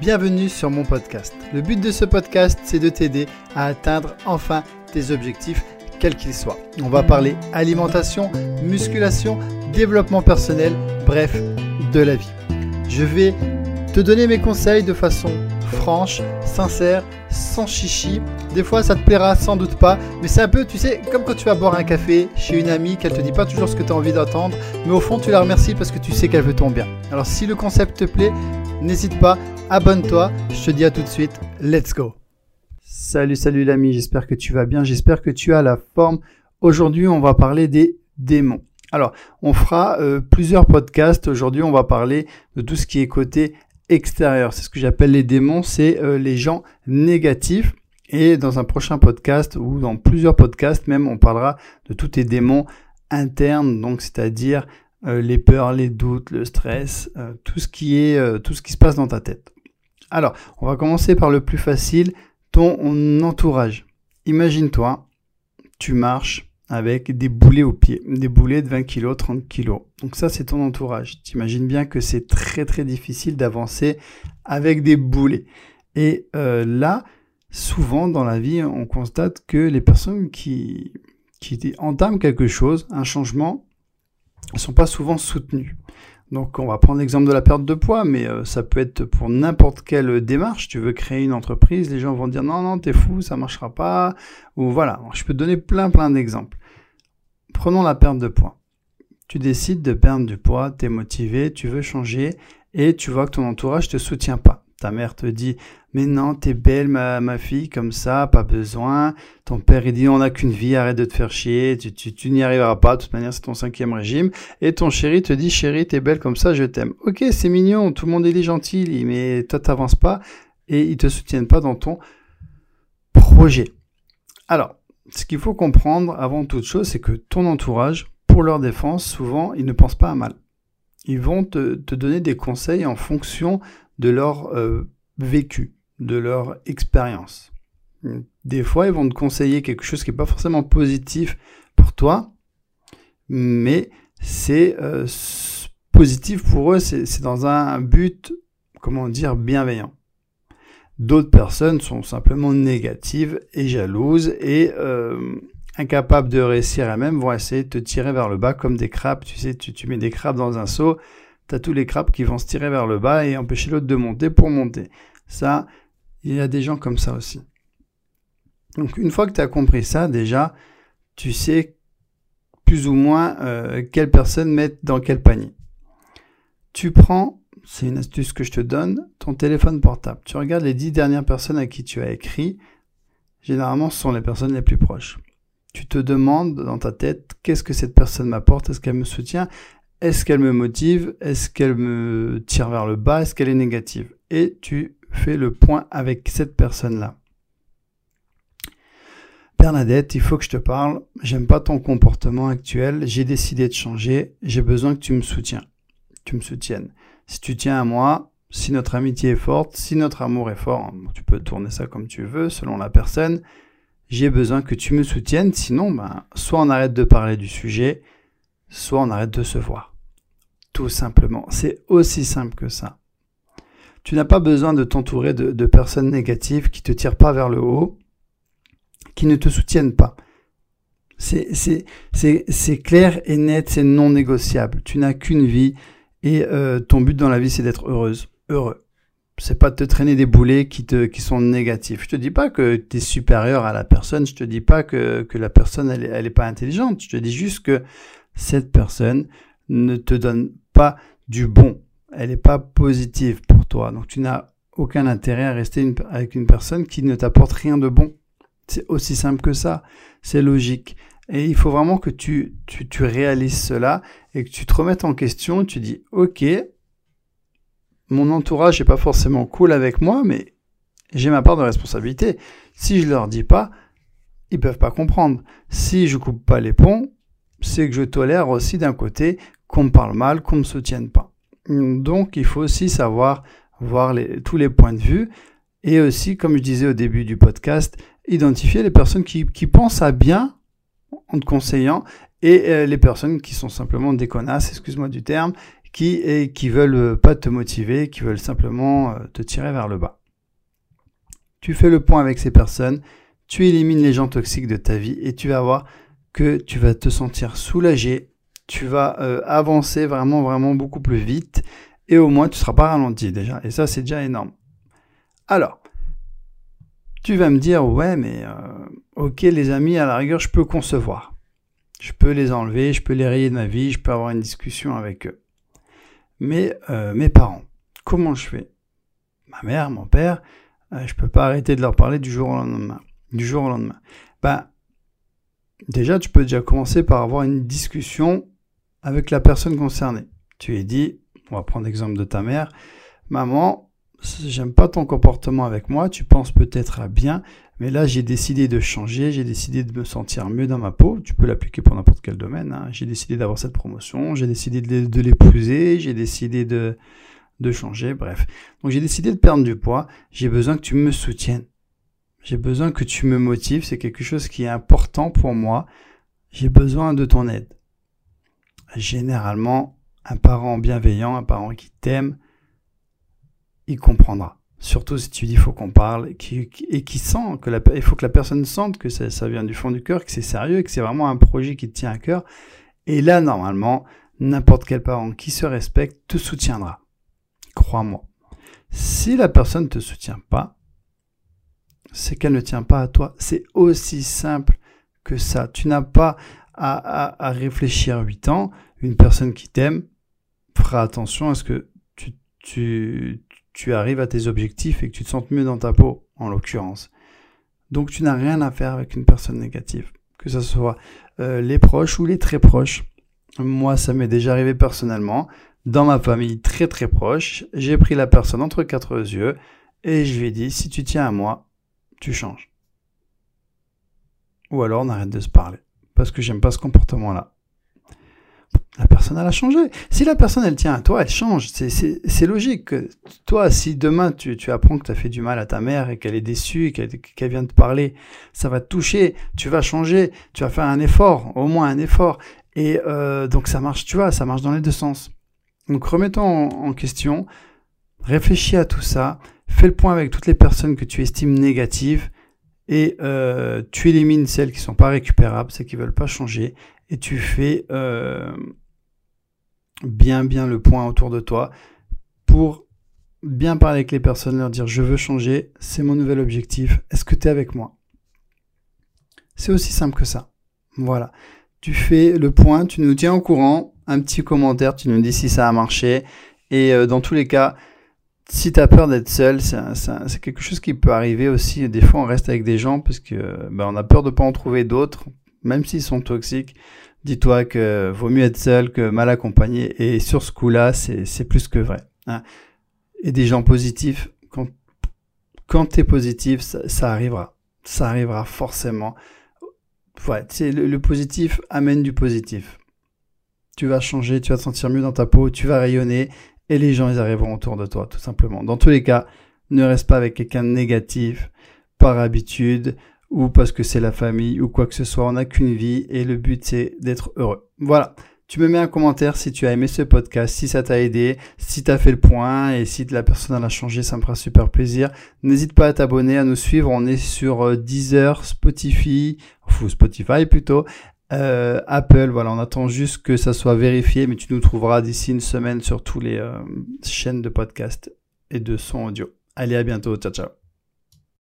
Bienvenue sur mon podcast. Le but de ce podcast, c'est de t'aider à atteindre enfin tes objectifs, quels qu'ils soient. On va parler alimentation, musculation, développement personnel, bref, de la vie. Je vais te donner mes conseils de façon franche, sincère, sans chichi. Des fois, ça te plaira sans doute pas, mais c'est un peu, tu sais, comme quand tu vas boire un café chez une amie, qu'elle te dit pas toujours ce que tu as envie d'entendre, mais au fond, tu la remercies parce que tu sais qu'elle veut ton bien. Alors, si le concept te plaît, n'hésite pas, abonne-toi. Je te dis à tout de suite, let's go. Salut, salut l'ami, j'espère que tu vas bien, j'espère que tu as la forme. Aujourd'hui, on va parler des démons. Alors, on fera euh, plusieurs podcasts. Aujourd'hui, on va parler de tout ce qui est côté C'est ce que j'appelle les démons, c'est euh, les gens négatifs. Et dans un prochain podcast ou dans plusieurs podcasts même, on parlera de tous tes démons internes, donc c'est-à-dire euh, les peurs, les doutes, le stress, euh, tout ce qui est, tout ce qui se passe dans ta tête. Alors, on va commencer par le plus facile, ton entourage. Imagine-toi, tu marches avec des boulets au pied, des boulets de 20 kg, 30 kg. Donc ça, c'est ton entourage. T'imagines bien que c'est très très difficile d'avancer avec des boulets. Et euh, là, souvent dans la vie, on constate que les personnes qui, qui entament quelque chose, un changement, ne sont pas souvent soutenues. Donc on va prendre l'exemple de la perte de poids, mais euh, ça peut être pour n'importe quelle démarche. Tu veux créer une entreprise, les gens vont dire non, non, t'es fou, ça marchera pas. Ou voilà, je peux te donner plein plein d'exemples. Prenons la perte de poids. Tu décides de perdre du poids, tu es motivé, tu veux changer et tu vois que ton entourage te soutient pas. Ta mère te dit mais non, t'es belle ma, fille comme ça, pas besoin. Ton père il dit on n'a qu'une vie, arrête de te faire chier, tu, n'y arriveras pas, de toute manière c'est ton cinquième régime. Et ton chéri te dit chérie t'es belle comme ça, je t'aime. Ok c'est mignon, tout le monde est gentil, mais toi t'avances pas et ils te soutiennent pas dans ton projet. Alors ce qu'il faut comprendre avant toute chose, c'est que ton entourage, pour leur défense, souvent, ils ne pensent pas à mal. Ils vont te, donner des conseils en fonction de leur euh, vécu, de leur expérience. Des fois, ils vont te conseiller quelque chose qui n'est pas forcément positif pour toi, mais c'est euh, positif pour eux, c'est dans un but, comment dire, bienveillant. D'autres personnes sont simplement négatives et jalouses et euh, incapables de réussir elles-mêmes vont essayer de te tirer vers le bas comme des crabes. Tu sais, tu, mets des crabes dans un seau, tu as tous les crabes qui vont se tirer vers le bas et empêcher l'autre de monter pour monter. Ça, il y a des gens comme ça aussi. Donc une fois que tu as compris ça, déjà, tu sais plus ou moins euh, quelle personne mettre dans quel panier. Tu prends c'est une astuce que je te donne, ton téléphone portable. Tu regardes les dix dernières personnes à qui tu as écrit. Généralement, ce sont les personnes les plus proches. Tu te demandes dans ta tête, qu'est-ce que cette personne m'apporte? Est-ce qu'elle me soutient? Est-ce qu'elle me motive? Est-ce qu'elle me tire vers le bas? Est-ce qu'elle est négative? Et tu fais le point avec cette personne-là. Bernadette, il faut que je te parle. J'aime pas ton comportement actuel. J'ai décidé de changer. J'ai besoin que tu me soutiens. Tu me soutiennes si tu tiens à moi, si notre amitié est forte, si notre amour est fort, tu peux tourner ça comme tu veux, selon la personne, j'ai besoin que tu me soutiennes, sinon, ben, soit on arrête de parler du sujet, soit on arrête de se voir. Tout simplement. C'est aussi simple que ça. Tu n'as pas besoin de t'entourer de, personnes négatives qui te tirent pas vers le haut, qui ne te soutiennent pas. C'est clair et net, c'est non négociable. Tu n'as qu'une vie, et euh, ton but dans la vie, c'est d'être heureuse, heureux. C'est pas de te traîner des boulets qui sont négatifs. Je te dis pas que tu es supérieur à la personne. Je te dis pas que, la personne elle, elle pas intelligente. Je te dis juste que cette personne ne te donne pas du bon. Elle n'est pas positive pour toi. Donc tu n'as aucun intérêt à rester avec une personne qui ne t'apporte rien de bon. C'est aussi simple que ça. C'est logique. Et il faut vraiment que tu, tu, tu, réalises cela et que tu te remettes en question. Tu dis, OK, mon entourage n'est pas forcément cool avec moi, mais j'ai ma part de responsabilité. Si je leur dis pas, ils peuvent pas comprendre. Si je coupe pas les ponts, c'est que je tolère aussi d'un côté qu'on parle mal, qu'on me soutienne pas. Donc, il faut aussi savoir voir tous les points de vue et aussi, comme je disais au début du podcast, identifier les personnes qui, pensent à bien en te conseillant et euh, les personnes qui sont simplement des excuse-moi du terme, qui, et qui veulent pas te motiver, qui veulent simplement te tirer vers le bas. Tu fais le point avec ces personnes, tu élimines les gens toxiques de ta vie et tu vas voir que tu vas te sentir soulagé, tu vas avancer vraiment, vraiment beaucoup plus vite et au moins tu ne seras pas ralenti déjà. Et ça, c'est déjà énorme. Alors, tu vas me dire, ouais, mais euh, ok, les amis, à la rigueur, je peux concevoir. Je peux les enlever, je peux les rayer de ma vie, je peux avoir une discussion avec eux. Mais euh, mes parents, comment je fais? Ma mère, mon père, euh, je peux pas arrêter de leur parler du jour au lendemain. Du jour au lendemain. Ben, déjà, tu peux déjà commencer par avoir une discussion avec la personne concernée. Tu lui dis, on va prendre l'exemple de ta mère, maman, j'aime pas ton comportement avec moi, tu penses peut-être à bien, mais là j'ai décidé de changer, j'ai décidé de me sentir mieux dans ma peau, tu peux l'appliquer pour n'importe quel domaine, hein. j'ai décidé d'avoir cette promotion, j'ai décidé de, l'épouser, j'ai décidé de, de changer, bref. Donc j'ai décidé de perdre du poids, j'ai besoin que tu me soutiennes, j'ai besoin que tu me motives, c'est quelque chose qui est important pour moi, j'ai besoin de ton aide. Généralement, un parent bienveillant, un parent qui t'aime, il comprendra. Surtout si tu dis faut qu'on parle et qui, sent que la, il faut que la personne sente que ça, vient du fond du cœur, que c'est sérieux et que c'est vraiment un projet qui te tient à cœur. Et là, normalement, n'importe quel parent qui se respecte te soutiendra. Crois-moi. Si la personne ne te soutient pas, c'est qu'elle ne tient pas à toi. C'est aussi simple que ça. Tu n'as pas à, à, réfléchir 8 ans. Une personne qui t'aime fera attention à ce que tu arrives à tes objectifs et que tu te sentes mieux dans ta peau, en l'occurrence. Donc tu n'as rien à faire avec une personne négative, que ce soit euh, les proches ou les très proches. Moi, ça m'est déjà arrivé personnellement. Dans ma famille très très proche, j'ai pris la personne entre quatre yeux et je lui ai dit, si tu tiens à moi, tu changes. Ou alors on arrête de se parler, parce que j'aime pas ce comportement-là la personne, elle a changé. Si la personne, elle tient à toi, elle change. C'est logique. Toi, si demain, tu, apprends que tu as fait du mal à ta mère et qu'elle est déçue et qu'elle vient te parler, ça va te toucher. Tu vas changer. Tu vas faire un effort, au moins un effort. Et euh, donc, ça marche, tu vois, ça marche dans les deux sens. Donc, remettons en, question. Réfléchis à tout ça. Fais le point avec toutes les personnes que tu estimes négatives et euh, tu élimines celles qui sont pas récupérables, celles qui veulent pas changer, et tu fais euh, bien bien le point autour de toi pour bien parler avec les personnes, leur dire je veux changer, c'est mon nouvel objectif, est-ce que tu es avec moi? C'est aussi simple que ça. Voilà. Tu fais le point, tu nous tiens au courant, un petit commentaire, tu nous dis si ça a marché. Et euh, dans tous les cas, si tu as peur d'être seul, c'est quelque chose qui peut arriver aussi. Des fois, on reste avec des gens parce que ben, on a peur de pas en trouver d'autres, même s'ils sont toxiques. Dis-toi que vaut mieux être seul que mal accompagné. Et sur ce coup-là, c'est plus que vrai. Hein. Et des gens positifs, quand, quand tu es positif, ça, arrivera. Ça arrivera forcément. Ouais, le, le positif amène du positif. Tu vas changer, tu vas te sentir mieux dans ta peau, tu vas rayonner et les gens ils arriveront autour de toi tout simplement. Dans tous les cas, ne reste pas avec quelqu'un négatif par habitude ou parce que c'est la famille ou quoi que ce soit. On n'a qu'une vie et le but c'est d'être heureux. Voilà. Tu me mets un commentaire si tu as aimé ce podcast, si ça t'a aidé, si tu as fait le point et si la personne a changé, ça me fera super plaisir. N'hésite pas à t'abonner, à nous suivre. On est sur euh, Deezer, Spotify, ou Spotify plutôt, euh, Apple. Voilà, on attend juste que ça soit vérifié, mais tu nous trouveras d'ici une semaine sur tous les euh, chaînes de podcast et de son audio. Allez, à bientôt. Ciao, ciao.